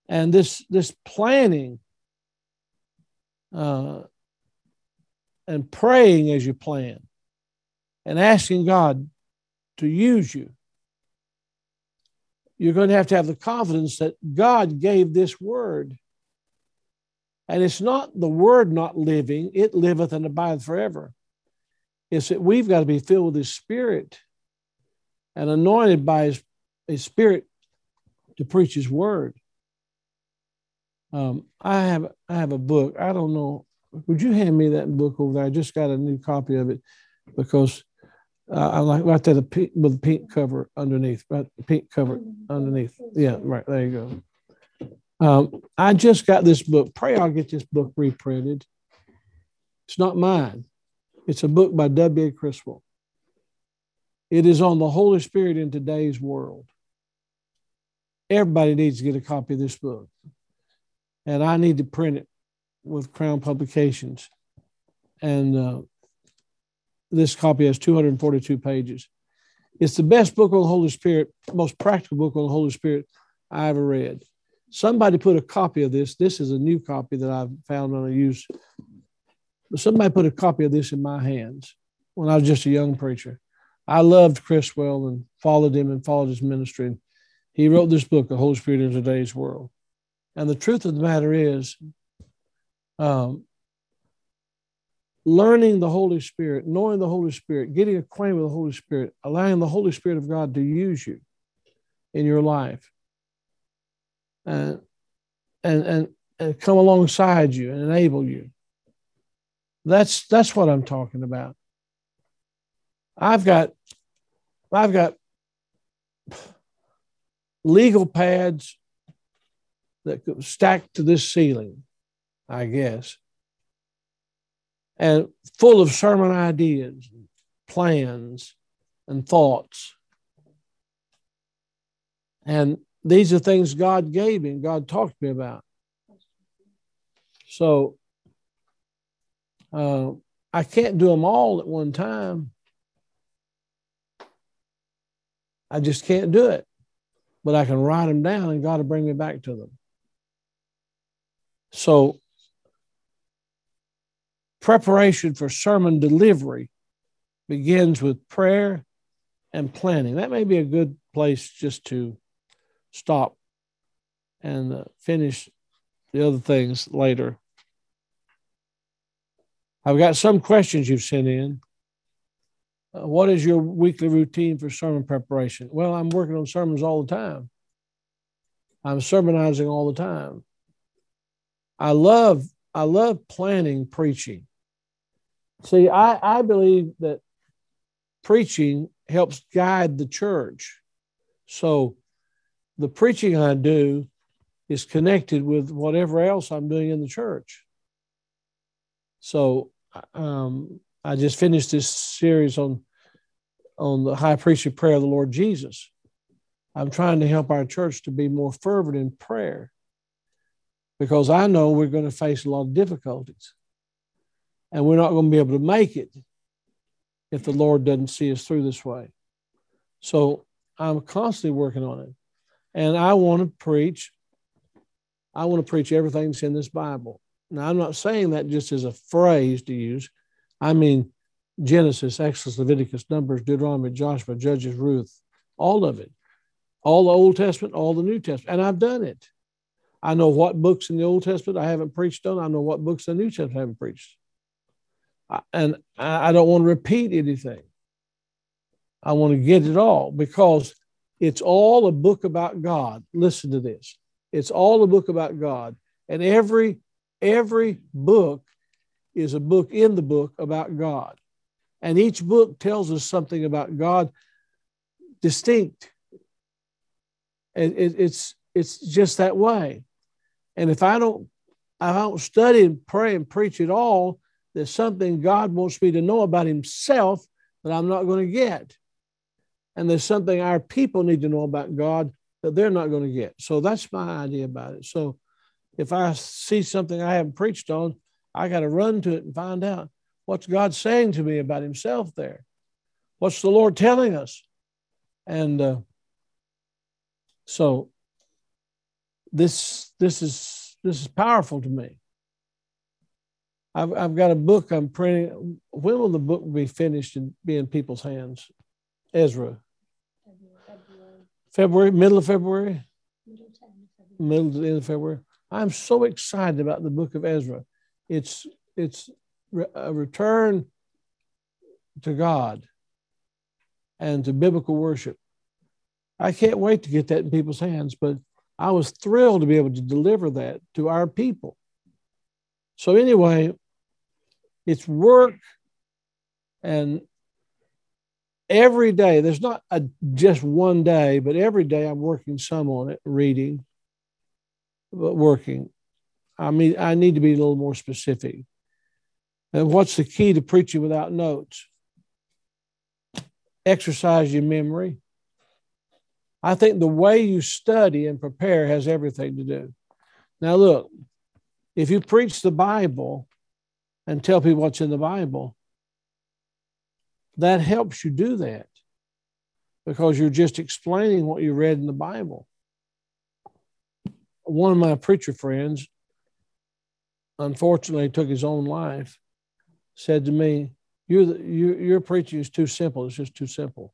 And this this planning uh, and praying as you plan and asking God to use you, you're going to have to have the confidence that God gave this word. And it's not the word not living, it liveth and abideth forever. It's that we've got to be filled with His Spirit and anointed by His, his Spirit to preach His word. Um, I have I have a book. I don't know. Would you hand me that book over there? I just got a new copy of it because uh, I like right there the pink, with the pink cover underneath, right? Pink cover underneath. Yeah, right there you go. Um, I just got this book. Pray I'll get this book reprinted. It's not mine. It's a book by W. A. Criswell. It is on the Holy Spirit in today's world. Everybody needs to get a copy of this book and I need to print it with Crown Publications. And uh, this copy has 242 pages. It's the best book on the Holy Spirit, most practical book on the Holy Spirit I ever read. Somebody put a copy of this. This is a new copy that I've found on a use. But somebody put a copy of this in my hands when I was just a young preacher. I loved Criswell and followed him and followed his ministry. And He wrote this book, The Holy Spirit in Today's World. And the truth of the matter is, um, learning the Holy Spirit, knowing the Holy Spirit, getting acquainted with the Holy Spirit, allowing the Holy Spirit of God to use you in your life, and and and, and come alongside you and enable you. That's that's what I'm talking about. I've got I've got legal pads that could stacked to this ceiling, I guess, and full of sermon ideas, plans, and thoughts. And these are things God gave me and God talked to me about. So uh, I can't do them all at one time. I just can't do it. But I can write them down and God will bring me back to them. So, preparation for sermon delivery begins with prayer and planning. That may be a good place just to stop and uh, finish the other things later. I've got some questions you've sent in. Uh, what is your weekly routine for sermon preparation? Well, I'm working on sermons all the time. I'm sermonizing all the time. I love I love planning preaching. See, I, I believe that preaching helps guide the church. So the preaching I do is connected with whatever else I'm doing in the church. So um, I just finished this series on on the high priestly prayer of the Lord Jesus. I'm trying to help our church to be more fervent in prayer because I know we're going to face a lot of difficulties. And we're not going to be able to make it if the Lord doesn't see us through this way. So I'm constantly working on it. And I want to preach. I want to preach everything that's in this Bible. Now, I'm not saying that just as a phrase to use. I mean, Genesis, Exodus, Leviticus, Numbers, Deuteronomy, Joshua, Judges, Ruth, all of it. All the Old Testament, all the New Testament. And I've done it. I know what books in the Old Testament I haven't preached on. I know what books in the New Testament I haven't preached. And I don't want to repeat anything. I want to get it all because it's all a book about God. Listen to this. It's all a book about God. And every every book is a book in the book about God. And each book tells us something about God distinct. It, it's it's just that way. And if I don't I don't study and pray and preach at all, there's something God wants me to know about Himself that I'm not going to get. And there's something our people need to know about God that they're not going to get. So that's my idea about it. So if I see something I haven't preached on, I got to run to it and find out what's God saying to me about Himself there. What's the Lord telling us? And uh, so this this is this is powerful to me. I've I've got a book I'm printing. When will the book be finished and be in people's hands? Ezra. February. February, middle of February. Middle to the end of February. I'm so excited about the book of Ezra. It's it's a return to God and to biblical worship. I can't wait to get that in people's hands, but I was thrilled to be able to deliver that to our people. So, anyway, it's work and every day there's not a, just one day but every day i'm working some on it reading but working. I mean i need to be a little more specific. And what's the key to preaching without notes? Exercise your memory i think the way you study and prepare has everything to do now look if you preach the bible and tell people what's in the Bible, that helps you do that because you're just explaining what you read in the Bible. One of my preacher friends, unfortunately, took his own life, said to me, you, you, Your preaching is too simple. It's just too simple.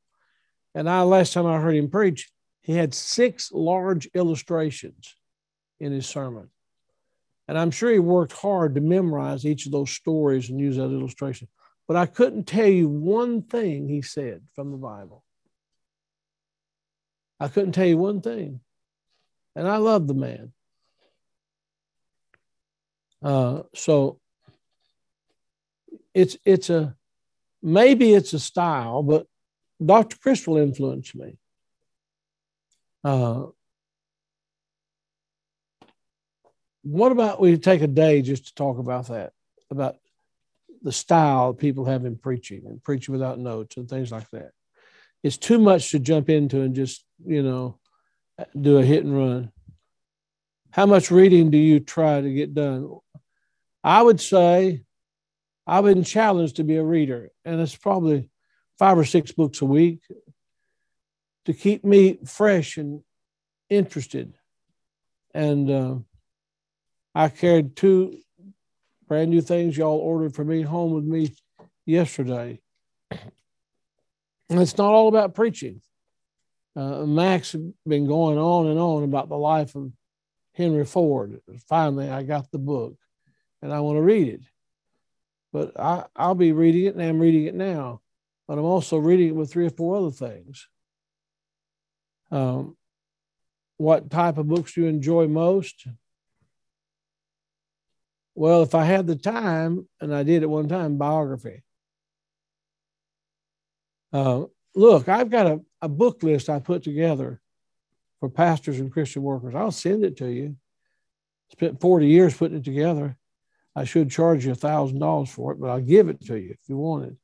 And I, last time I heard him preach, he had six large illustrations in his sermon. And I'm sure he worked hard to memorize each of those stories and use that illustration. But I couldn't tell you one thing he said from the Bible. I couldn't tell you one thing. And I love the man. Uh, so it's it's a maybe it's a style, but Dr. Criswell influenced me. Uh, what about we take a day just to talk about that, about the style people have in preaching and preaching without notes and things like that. It's too much to jump into and just, you know, do a hit and run. How much reading do you try to get done? I would say I've been challenged to be a reader, and it's probably five or six books a week to keep me fresh and interested. And uh, I carried two brand new things y'all ordered for me home with me yesterday. And it's not all about preaching. Uh, Max been going on and on about the life of Henry Ford. Finally, I got the book and I want to read it. But I, I'll be reading it and I'm reading it now. But I'm also reading it with three or four other things. Um, what type of books do you enjoy most? Well, if I had the time, and I did at one time, biography. Uh, look, I've got a, a book list I put together for pastors and Christian workers. I'll send it to you. Spent 40 years putting it together. I should charge you $1,000 for it, but I'll give it to you if you want it.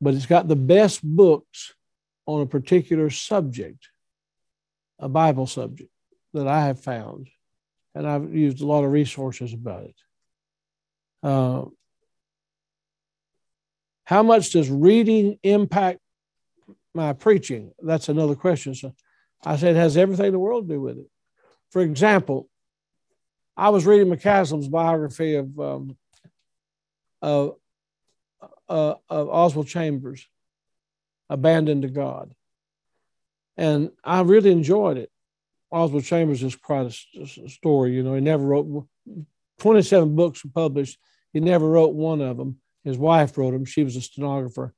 But it's got the best books on a particular subject, a Bible subject that I have found. And I've used a lot of resources about it. Uh, How much does reading impact my preaching? That's another question. So I said, has everything in the world to do with it. For example, I was reading McCasland's biography of um, of, uh, of Oswald Chambers, Abandoned to God, and I really enjoyed it. Oswald Chambers is quite a, a story. You know, he never wrote 27 books were published. He never wrote one of them. His wife wrote them. She was a stenographer,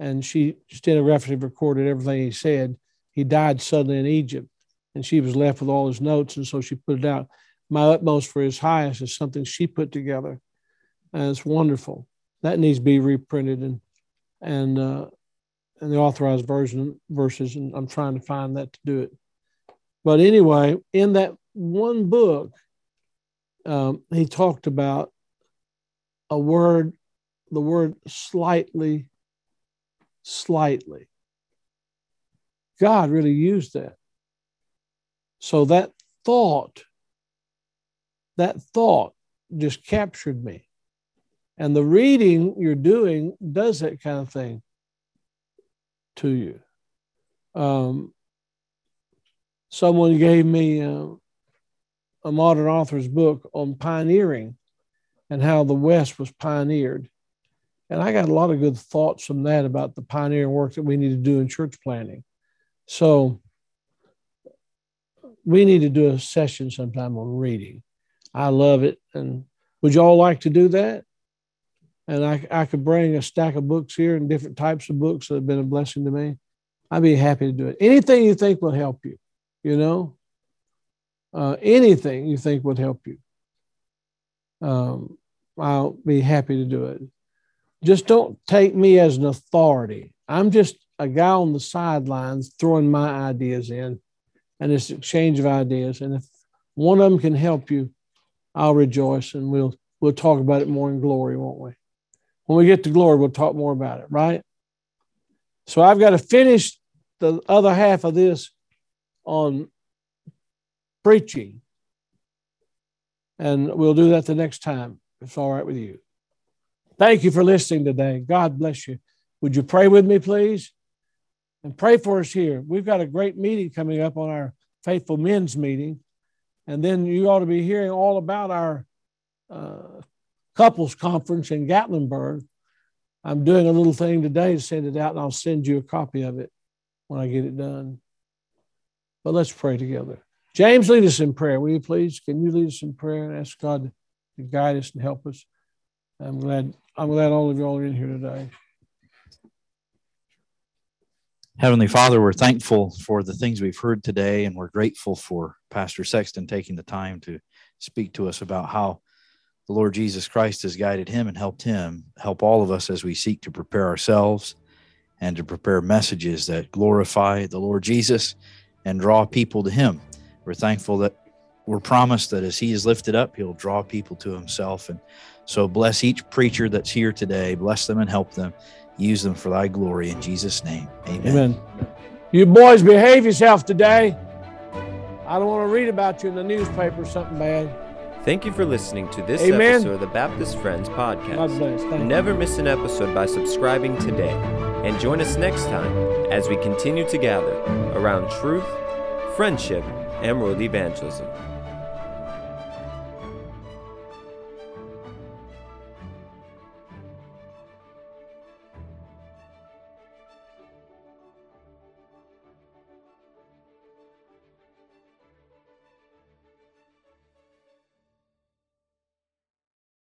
and she stenographically recorded everything he said. He died suddenly in Egypt, and she was left with all his notes, and so she put it out. My utmost for his highest is something she put together, and it's wonderful. That needs to be reprinted and and uh, and the authorized version verses, and I'm trying to find that to do it. But anyway, in that one book, um, he talked about a word, the word slightly, slightly. God really used that. So that thought, that thought just captured me. And the reading you're doing does that kind of thing to you. Um, someone gave me uh, a modern author's book on pioneering and how the West was pioneered. And I got a lot of good thoughts from that about the pioneering work that we need to do in church planting. So we need to do a session sometime on reading. I love it. And would you all like to do that? And I, I could bring a stack of books here and different types of books that have been a blessing to me. I'd be happy to do it. Anything you think will help you you know, uh, anything you think would help you. Um, I'll be happy to do it. Just don't take me as an authority. I'm just a guy on the sidelines throwing my ideas in and this exchange of ideas. And if one of them can help you, I'll rejoice and we'll we'll talk about it more in glory, won't we? When we get to glory, we'll talk more about it, right? So I've got to finish the other half of this on preaching. And we'll do that the next time, it's all right with you. Thank you for listening today. God bless you. Would you pray with me, please? And pray for us here. We've got a great meeting coming up on our Faithful Men's meeting. And then you ought to be hearing all about our uh, couples conference in Gatlinburg. I'm doing a little thing today to send it out, and I'll send you a copy of it when I get it done. But let's pray together. James, lead us in prayer, will you please? Can you lead us in prayer and ask God to guide us and help us? I'm glad I'm glad all of you all are in here today. Heavenly Father, we're thankful for the things we've heard today, and we're grateful for Pastor Sexton taking the time to speak to us about how the Lord Jesus Christ has guided him and helped him help all of us as we seek to prepare ourselves and to prepare messages that glorify the Lord Jesus and draw people to Him. We're thankful that we're promised that as He is lifted up, He'll draw people to Himself. And so bless each preacher that's here today, bless them and help them, use them for Thy glory. In Jesus' name, amen. Amen. You boys behave yourself today. I don't want to read about you in the newspaper something bad. Thank you for listening to this Amen. episode of the Baptist Friends Podcast. Thank you. Never miss an episode by subscribing today. And join us next time as we continue to gather around truth, friendship, and world evangelism.